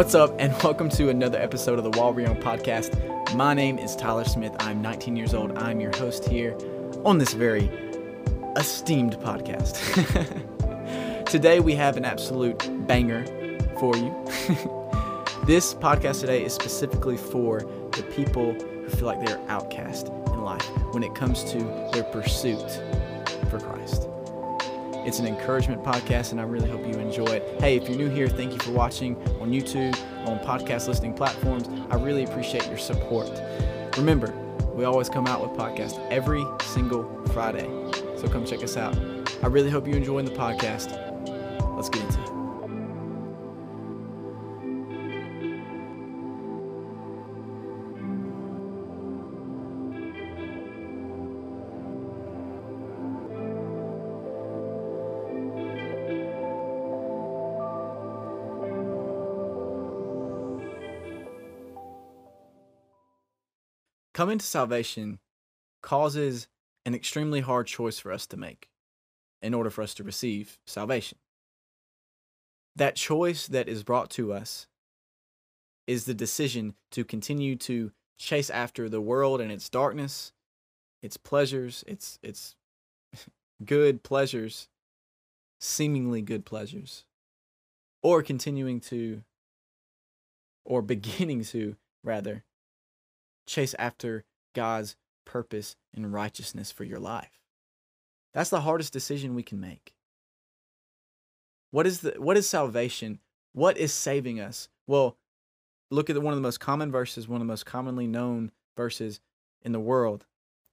What's up, and welcome to another episode of the Wall Realm podcast. My name is Tyler Smith. I'm 19 years old. I'm your host here on this very esteemed podcast. today, we have an absolute banger for you. this podcast today is specifically for the people who feel like they're outcast in life when it comes to their pursuit for Christ. It's an encouragement podcast, and I really hope you enjoy it. Hey, if you're new here, thank you for watching on YouTube, on podcast listening platforms. I really appreciate your support. Remember, we always come out with podcasts every single Friday, so come check us out. I really hope you enjoy the podcast. Let's get into it. Coming to salvation causes an extremely hard choice for us to make in order for us to receive salvation. That choice that is brought to us is the decision to continue to chase after the world and its darkness, its pleasures, its its good pleasures, seemingly good pleasures, or continuing to or beginning to rather chase after God's purpose and righteousness for your life. That's the hardest decision we can make. What is the what is salvation? What is saving us? Well, look at the, one of the most common verses, one of the most commonly known verses in the world.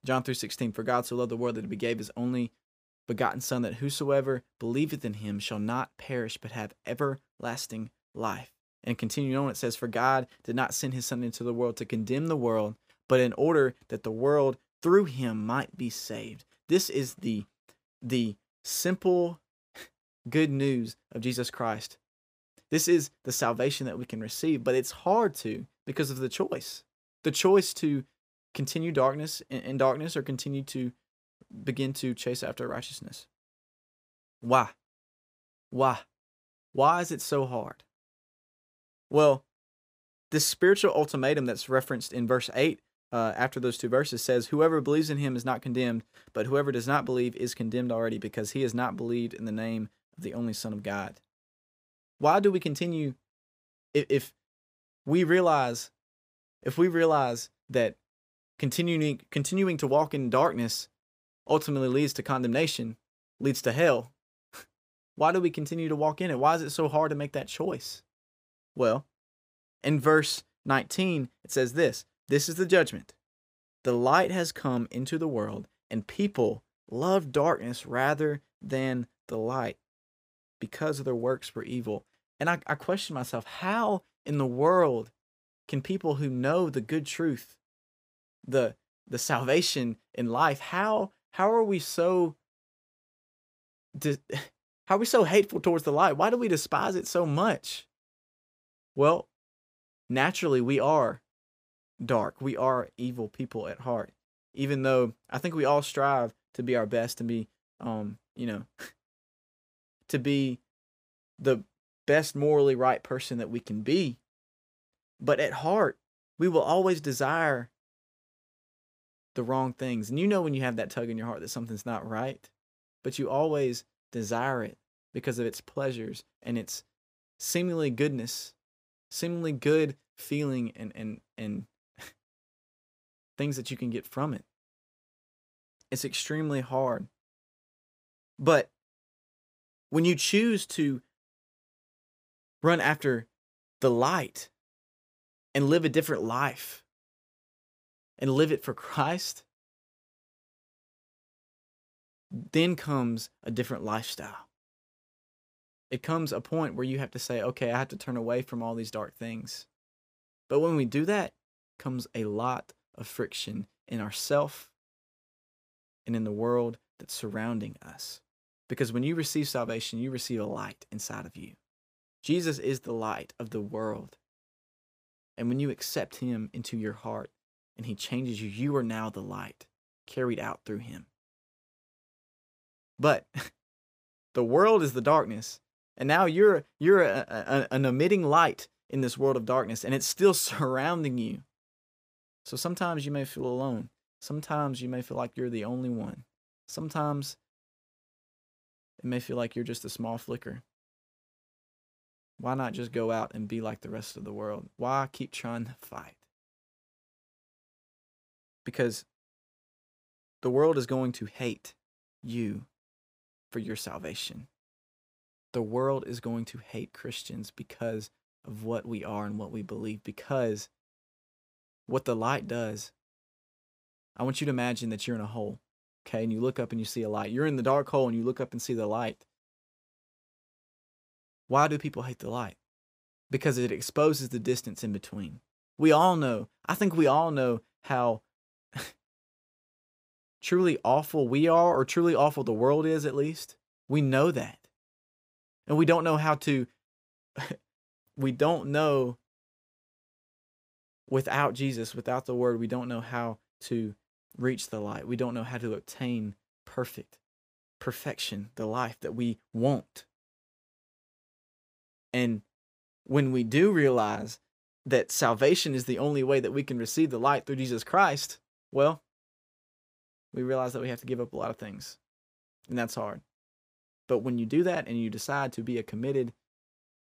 John 3:16 For God so loved the world that he gave his only begotten son that whosoever believeth in him shall not perish but have everlasting life. And continuing on, it says, For God did not send his Son into the world to condemn the world, but in order that the world through him might be saved. This is the, the simple good news of Jesus Christ. This is the salvation that we can receive, but it's hard to because of the choice. The choice to continue darkness in darkness or continue to begin to chase after righteousness. Why? Why? Why is it so hard? Well, this spiritual ultimatum that's referenced in verse 8 uh, after those two verses says, Whoever believes in him is not condemned, but whoever does not believe is condemned already because he has not believed in the name of the only Son of God. Why do we continue if, if we realize if we realize that continuing continuing to walk in darkness ultimately leads to condemnation, leads to hell, why do we continue to walk in it? Why is it so hard to make that choice? Well, in verse 19, it says this This is the judgment. The light has come into the world, and people love darkness rather than the light because of their works were evil. And I, I question myself, how in the world can people who know the good truth, the the salvation in life, how how are we so how are we so hateful towards the light? Why do we despise it so much? Well, naturally, we are dark. We are evil people at heart. Even though I think we all strive to be our best and be, um, you know, to be the best morally right person that we can be. But at heart, we will always desire the wrong things. And you know when you have that tug in your heart that something's not right, but you always desire it because of its pleasures and its seemingly goodness seemingly good feeling and and and things that you can get from it. It's extremely hard. But when you choose to run after the light and live a different life and live it for Christ, then comes a different lifestyle it comes a point where you have to say, okay, I have to turn away from all these dark things. But when we do that, comes a lot of friction in ourself and in the world that's surrounding us. Because when you receive salvation, you receive a light inside of you. Jesus is the light of the world. And when you accept him into your heart and he changes you, you are now the light carried out through him. But the world is the darkness, and now you're you're a, a, an emitting light in this world of darkness and it's still surrounding you. So sometimes you may feel alone. Sometimes you may feel like you're the only one. Sometimes it may feel like you're just a small flicker. Why not just go out and be like the rest of the world? Why keep trying to fight? Because the world is going to hate you for your salvation. The world is going to hate Christians because of what we are and what we believe, because what the light does. I want you to imagine that you're in a hole, okay, and you look up and you see a light. You're in the dark hole and you look up and see the light. Why do people hate the light? Because it exposes the distance in between. We all know, I think we all know how truly awful we are, or truly awful the world is, at least. We know that. And we don't know how to, we don't know without Jesus, without the word, we don't know how to reach the light. We don't know how to obtain perfect perfection, the life that we want. And when we do realize that salvation is the only way that we can receive the light through Jesus Christ, well, we realize that we have to give up a lot of things. And that's hard. But when you do that and you decide to be a committed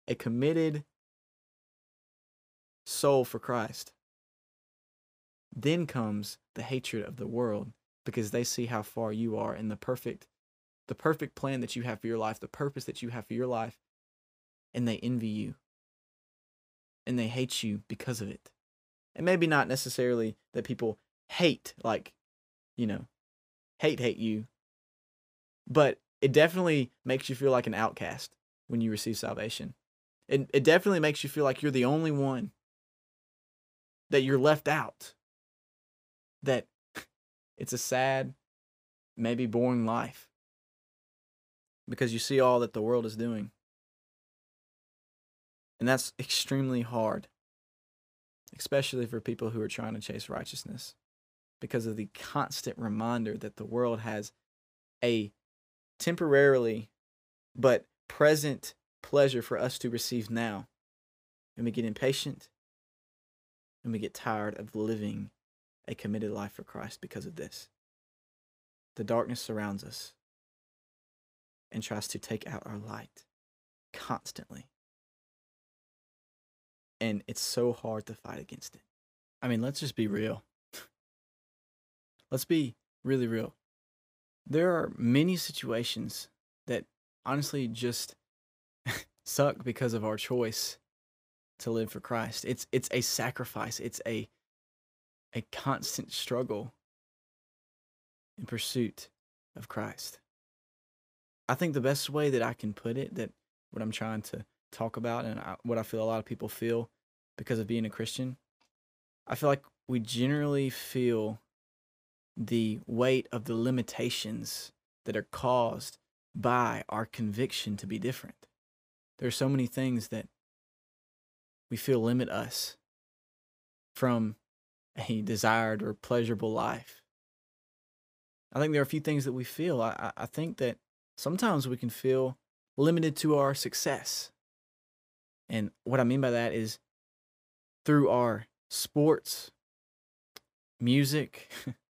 a committed soul for Christ, then comes the hatred of the world because they see how far you are in the perfect the perfect plan that you have for your life, the purpose that you have for your life, and they envy you and they hate you because of it. And maybe not necessarily that people hate, like, you know, hate, hate you, but it definitely makes you feel like an outcast when you receive salvation. It, it definitely makes you feel like you're the only one, that you're left out, that it's a sad, maybe boring life because you see all that the world is doing. And that's extremely hard, especially for people who are trying to chase righteousness, because of the constant reminder that the world has a temporarily but present pleasure for us to receive now. And we get impatient and we get tired of living a committed life for Christ because of this. The darkness surrounds us and tries to take out our light constantly and it's so hard to fight against it. I mean, let's just be real. let's be really real. There are many situations that honestly just suck because of our choice to live for Christ. It's it's a sacrifice. It's a a constant struggle in pursuit of Christ. I think the best way that I can put it that what I'm trying to talk about and I, what I feel a lot of people feel because of being a Christian, I feel like we generally feel the weight of the limitations that are caused by our conviction to be different. There are so many things that we feel limit us from a desired or pleasurable life. I think there are a few things that we feel. I, I think that sometimes we can feel limited to our success. And what I mean by that is through our sports, music,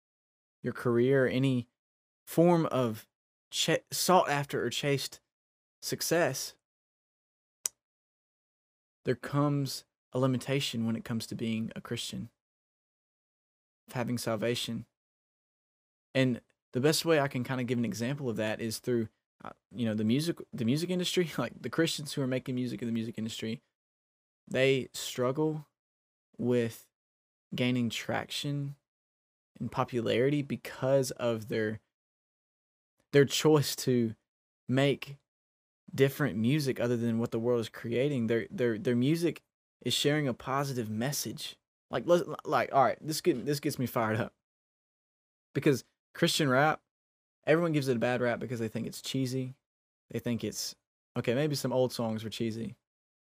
your career, any form of ch- sought after or chased success, there comes a limitation when it comes to being a Christian, of having salvation. And the best way I can kind of give an example of that is through uh, you know the music the music industry like the christians who are making music in the music industry they struggle with gaining traction and popularity because of their their choice to make different music other than what the world is creating their their their music is sharing a positive message like like all right this get this gets me fired up because christian rap everyone gives it a bad rap because they think it's cheesy. They think it's okay. Maybe some old songs were cheesy.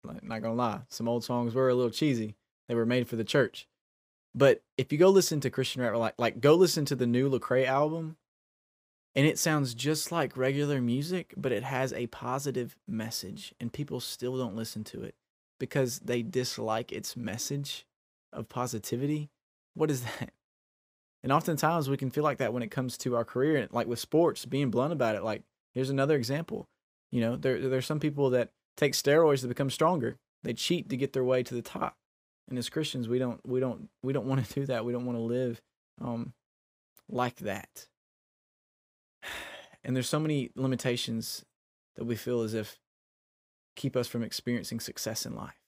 Like, not gonna lie, some old songs were a little cheesy. They were made for the church. But if you go listen to Christian rap, like like go listen to the new Lecrae album, and it sounds just like regular music, but it has a positive message, and people still don't listen to it because they dislike its message of positivity. What is that? And oftentimes we can feel like that when it comes to our career, and like with sports, being blunt about it. Like, here's another example. You know, there there's some people that take steroids to become stronger. They cheat to get their way to the top. And as Christians, we don't we don't we don't want to do that. We don't want to live um, like that. And there's so many limitations that we feel as if keep us from experiencing success in life.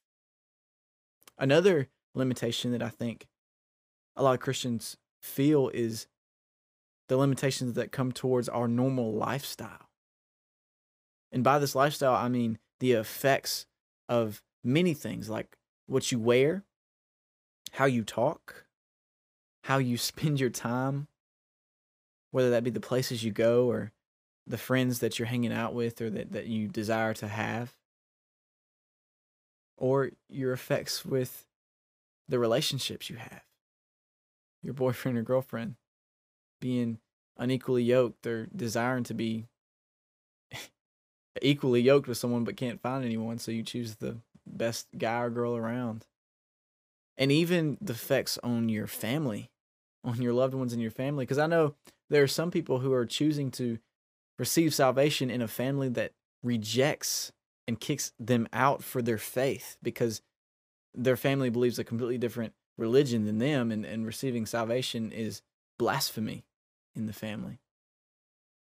Another limitation that I think a lot of Christians feel is the limitations that come towards our normal lifestyle. And by this lifestyle, I mean the effects of many things like what you wear, how you talk, how you spend your time, whether that be the places you go or the friends that you're hanging out with or that, that you desire to have, or your effects with the relationships you have, your boyfriend or girlfriend being unequally yoked or desiring to be equally yoked with someone but can't find anyone, so you choose the best guy or girl around. And even the effects on your family, on your loved ones in your family. Because I know there are some people who are choosing to receive salvation in a family that rejects and kicks them out for their faith because their family believes a completely different religion than them, and, and receiving salvation is blasphemy in the family.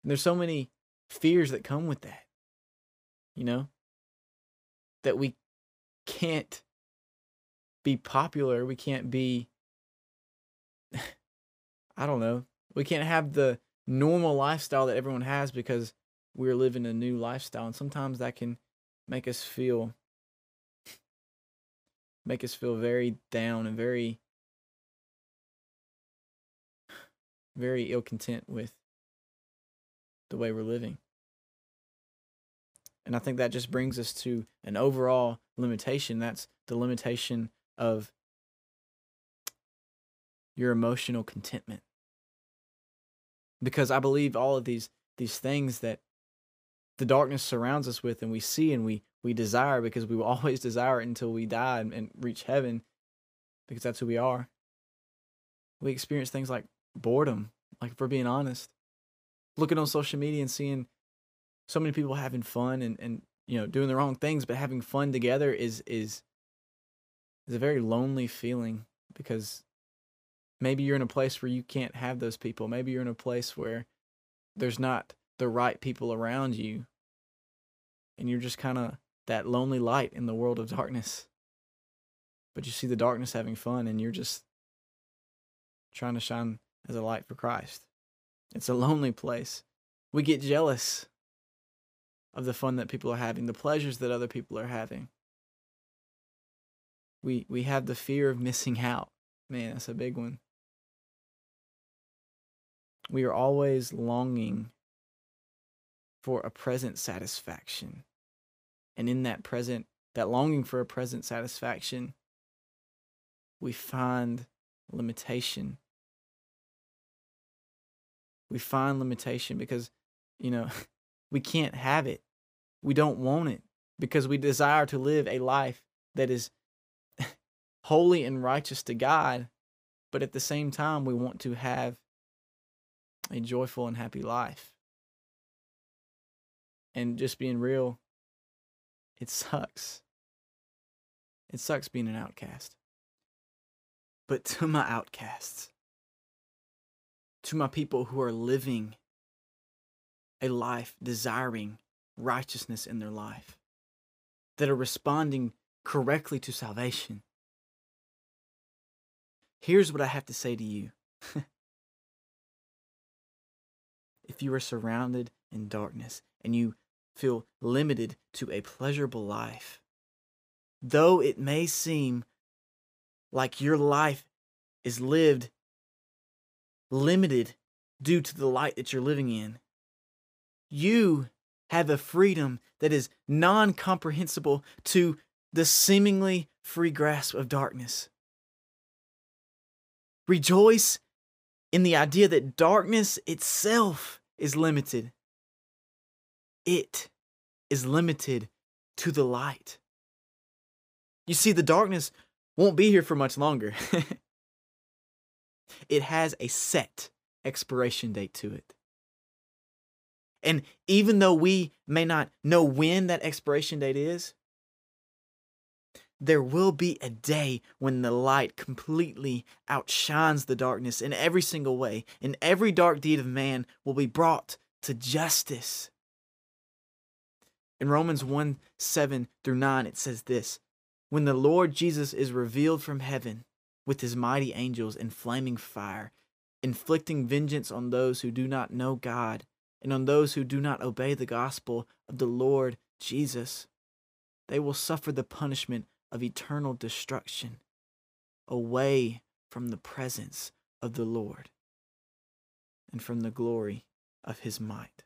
And there's so many fears that come with that, you know, that we can't be popular. We can't be, I don't know, we can't have the normal lifestyle that everyone has because we're living a new lifestyle. And sometimes that can make us feel make us feel very down and very very ill content with the way we're living. And I think that just brings us to an overall limitation. That's the limitation of your emotional contentment. Because I believe all of these these things that the darkness surrounds us with and we see and we we desire because we will always desire it until we die and, and reach heaven because that's who we are we experience things like boredom like if we're being honest looking on social media and seeing so many people having fun and, and you know doing the wrong things but having fun together is is is a very lonely feeling because maybe you're in a place where you can't have those people maybe you're in a place where there's not the right people around you. And you're just kind of that lonely light in the world of darkness. But you see the darkness having fun and you're just trying to shine as a light for Christ. It's a lonely place. We get jealous of the fun that people are having, the pleasures that other people are having. We we have the fear of missing out. Man, that's a big one. We are always longing for a present satisfaction. And in that present, that longing for a present satisfaction, we find limitation. We find limitation because, you know, we can't have it. We don't want it because we desire to live a life that is holy and righteous to God, but at the same time, we want to have a joyful and happy life and just being real, it sucks. It sucks being an outcast. But to my outcasts, to my people who are living a life desiring righteousness in their life, that are responding correctly to salvation, here's what I have to say to you. if you are surrounded in darkness and you feel limited to a pleasurable life. Though it may seem like your life is lived limited due to the light that you're living in, you have a freedom that is non comprehensible to the seemingly free grasp of darkness. Rejoice in the idea that darkness itself is limited it is limited to the light. You see, the darkness won't be here for much longer. it has a set expiration date to it. And even though we may not know when that expiration date is, there will be a day when the light completely outshines the darkness in every single way, and every dark deed of man will be brought to justice. In Romans 1 7 through 9, it says this When the Lord Jesus is revealed from heaven with his mighty angels in flaming fire, inflicting vengeance on those who do not know God and on those who do not obey the gospel of the Lord Jesus, they will suffer the punishment of eternal destruction away from the presence of the Lord and from the glory of his might.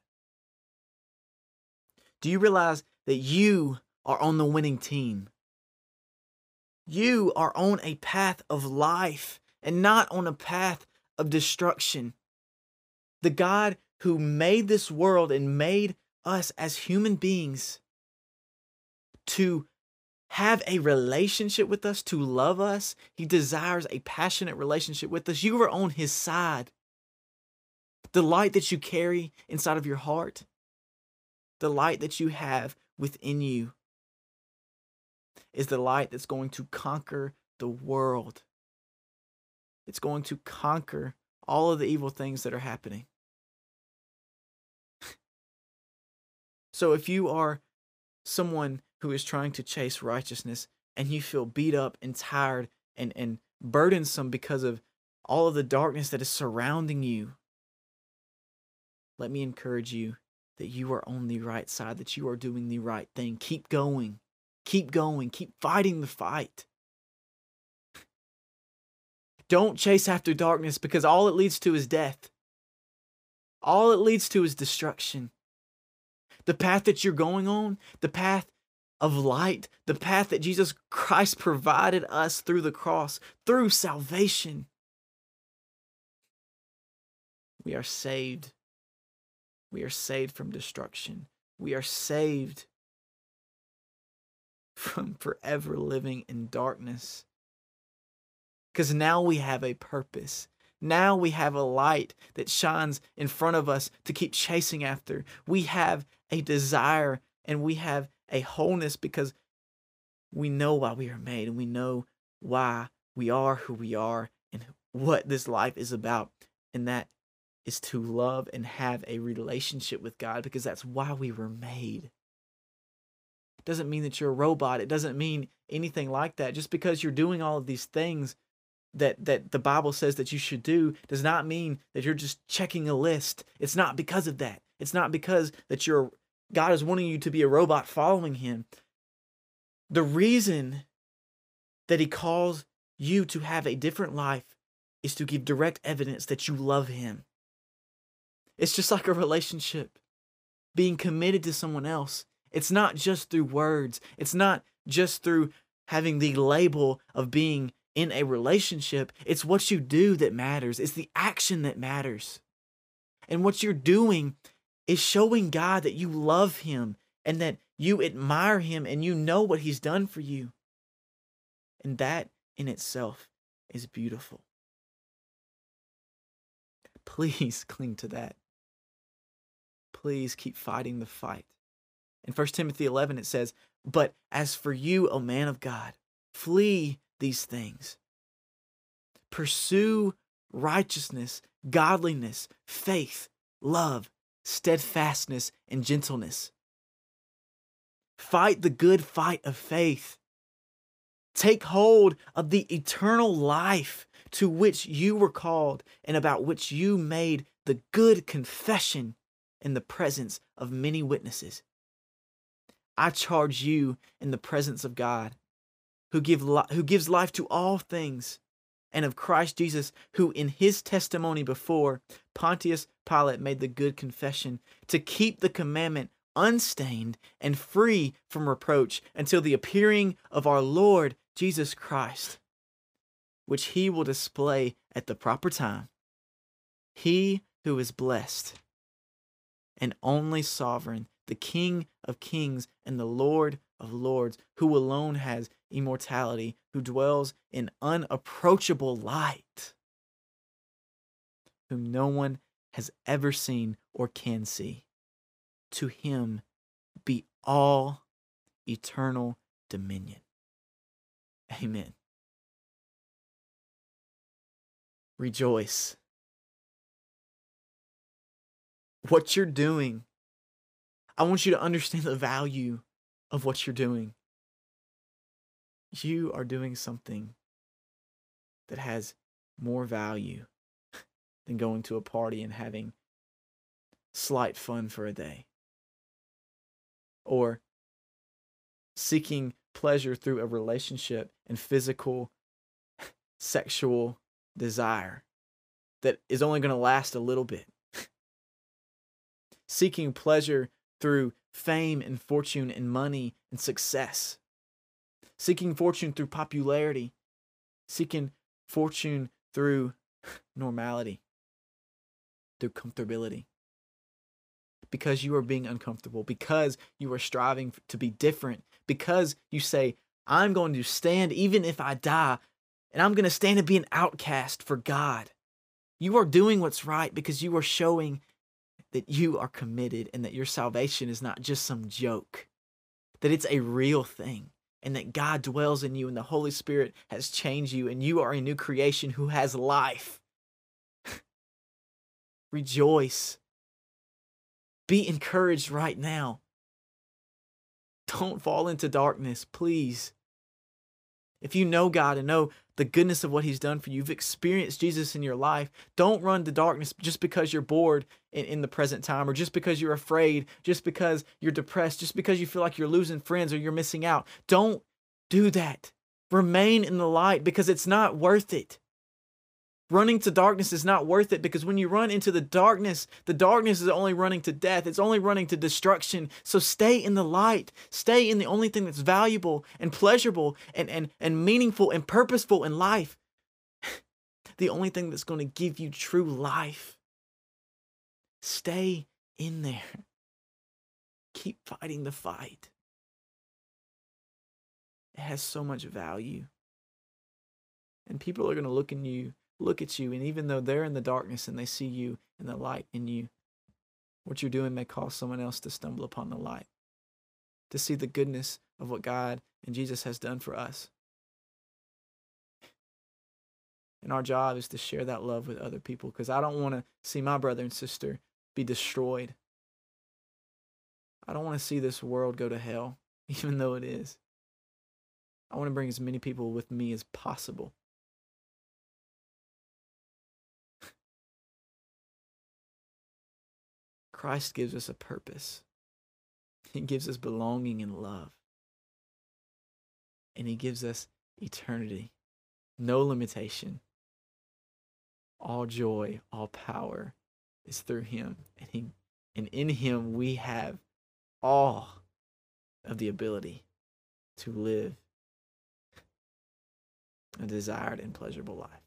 Do you realize that you are on the winning team? You are on a path of life and not on a path of destruction. The God who made this world and made us as human beings to have a relationship with us, to love us. He desires a passionate relationship with us. You are on His side. The light that you carry inside of your heart, the light that you have within you, is the light that's going to conquer the world. It's going to conquer all of the evil things that are happening. So if you are someone who is trying to chase righteousness and you feel beat up and tired and, and burdensome because of all of the darkness that is surrounding you, let me encourage you that you are on the right side, that you are doing the right thing. Keep going. Keep going. Keep fighting the fight. Don't chase after darkness because all it leads to is death. All it leads to is destruction. The path that you're going on, the path of light, the path that Jesus Christ provided us through the cross, through salvation. We are saved. We are saved from destruction. We are saved from forever living in darkness. Because now we have a purpose. Now we have a light that shines in front of us to keep chasing after. We have a desire and we have a wholeness because we know why we are made and we know why we are who we are and what this life is about. And that is to love and have a relationship with God because that's why we were made. It doesn't mean that you're a robot. It doesn't mean anything like that. Just because you're doing all of these things that that the Bible says that you should do does not mean that you're just checking a list. It's not because of that. It's not because that you're God is wanting you to be a robot following him. The reason that he calls you to have a different life is to give direct evidence that you love him. It's just like a relationship, being committed to someone else. It's not just through words, it's not just through having the label of being in a relationship. It's what you do that matters, it's the action that matters. And what you're doing is showing God that you love him and that you admire him and you know what he's done for you. And that in itself is beautiful. Please cling to that. Please keep fighting the fight. In 1 Timothy 11, it says, But as for you, O man of God, flee these things. Pursue righteousness, godliness, faith, love, steadfastness, and gentleness. Fight the good fight of faith. Take hold of the eternal life to which you were called and about which you made the good confession in the presence of many witnesses. I charge you in the presence of God, who, give li- who gives life to all things, and of Christ Jesus, who in his testimony before Pontius Pilate made the good confession to keep the commandment unstained and free from reproach until the appearing of our Lord Jesus Christ, which he will display at the proper time. He who is blessed and only sovereign, the King of kings and the Lord of lords, who alone has immortality, who dwells in unapproachable light, whom no one has ever seen or can see. To him be all eternal dominion. Amen. Rejoice. What you're doing, I want you to understand the value of what you're doing. You are doing something that has more value than going to a party and having slight fun for a day. Or seeking pleasure through a relationship and physical, sexual desire that is only going to last a little bit. seeking pleasure through fame and fortune and money and success. Seeking fortune through popularity. Seeking fortune through normality, through comfortability because you are being uncomfortable, because you are striving to be different, because you say, I'm going to stand even if I die, and I'm going to stand and be an outcast for God. You are doing what's right because you are showing that you are committed and that your salvation is not just some joke, that it's a real thing, and that God dwells in you and the Holy Spirit has changed you, and you are a new creation who has life. Rejoice be encouraged right now. Don't fall into darkness, please. If you know God and know the goodness of what He's done for you, you've experienced Jesus in your life, don't run to darkness just because you're bored in, in the present time, or just because you're afraid, just because you're depressed, just because you feel like you're losing friends or you're missing out. Don't do that. Remain in the light because it's not worth it. Running to darkness is not worth it because when you run into the darkness, the darkness is only running to death. It's only running to destruction. So stay in the light. Stay in the only thing that's valuable and pleasurable and, and, and meaningful and purposeful in life. the only thing that's going to give you true life. Stay in there. Keep fighting the fight. It has so much value. And people are going to look in you look at you, and even though they're in the darkness and they see you in the light in you, what you're doing may cause someone else to stumble upon the light, to see the goodness of what God and Jesus has done for us. And our job is to share that love with other people because I don't want to see my brother and sister be destroyed. I don't want to see this world go to hell, even though it is. I want to bring as many people with me as possible Christ gives us a purpose. He gives us belonging and love. And He gives us eternity, no limitation. All joy, all power is through Him. And, he, and in Him we have all of the ability to live a desired and pleasurable life.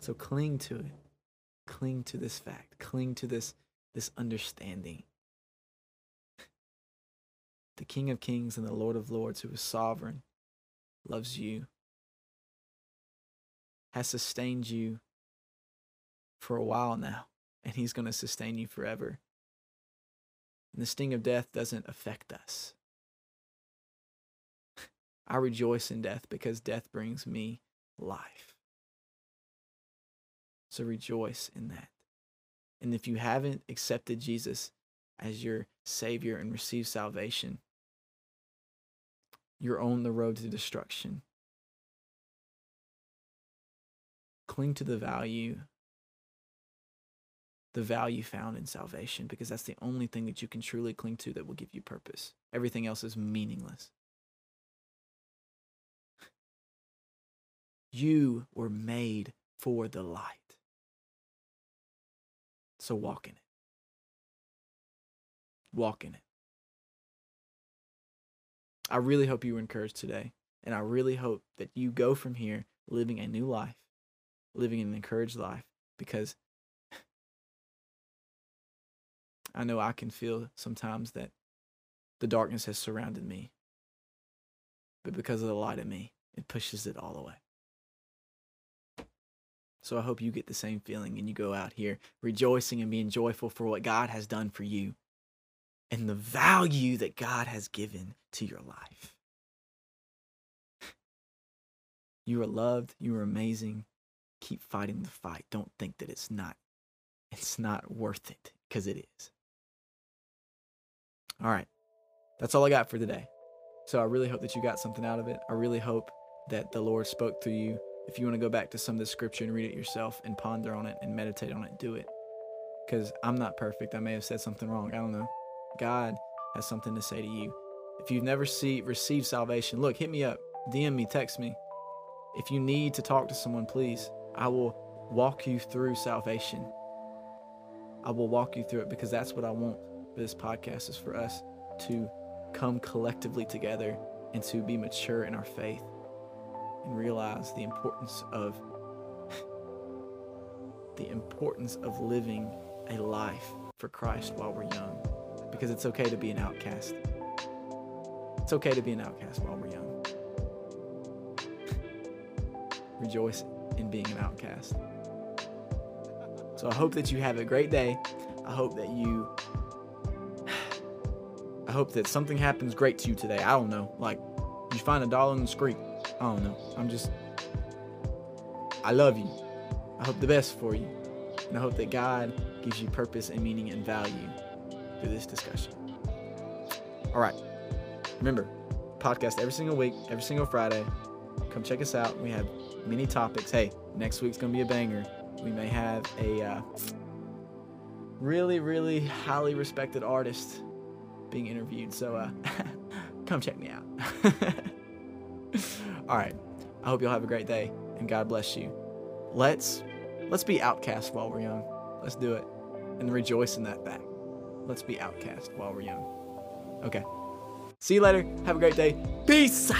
So cling to it. Cling to this fact. Cling to this this understanding. The King of Kings and the Lord of Lords, who is sovereign, loves you, has sustained you for a while now, and He's going to sustain you forever. And the sting of death doesn't affect us. I rejoice in death because death brings me life. So rejoice in that. And if you haven't accepted Jesus as your Savior and received salvation, you're on the road to destruction. Cling to the value, the value found in salvation, because that's the only thing that you can truly cling to that will give you purpose. Everything else is meaningless. You were made for the light. So walk in it. Walk in it. I really hope you were encouraged today. And I really hope that you go from here living a new life, living an encouraged life, because I know I can feel sometimes that the darkness has surrounded me. but because of the light in me, it pushes it all away. So I hope you get the same feeling and you go out here rejoicing and being joyful for what God has done for you and the value that God has given to your life. You are loved, you are amazing. Keep fighting the fight. Don't think that it's not it's not worth it because it is. All right. That's all I got for today. So I really hope that you got something out of it. I really hope that the Lord spoke through you. If you want to go back to some of the scripture and read it yourself and ponder on it and meditate on it, do it. Because I'm not perfect. I may have said something wrong. I don't know. God has something to say to you. If you've never see, received salvation, look, hit me up, DM me, text me. If you need to talk to someone, please, I will walk you through salvation. I will walk you through it because that's what I want for this podcast is for us to come collectively together and to be mature in our faith and realize the importance of the importance of living a life for Christ while we're young because it's okay to be an outcast. It's okay to be an outcast while we're young. Rejoice in being an outcast. So I hope that you have a great day. I hope that you I hope that something happens great to you today. I don't know. Like you find a dollar in the street. I don't know. I'm just I love you. I hope the best for you. And I hope that God gives you purpose and meaning and value through this discussion. All right. Remember, podcast every single week, every single Friday. Come check us out. We have many topics. Hey, next week's going to be a banger. We may have a uh, really, really highly respected artist being interviewed. So uh, come check me out. All right. I hope you'll have a great day and God bless you. Let's let's be outcast while we're young. Let's do it and rejoice in that fact. Let's be outcast while we're young. Okay. See you later. Have a great day. Peace.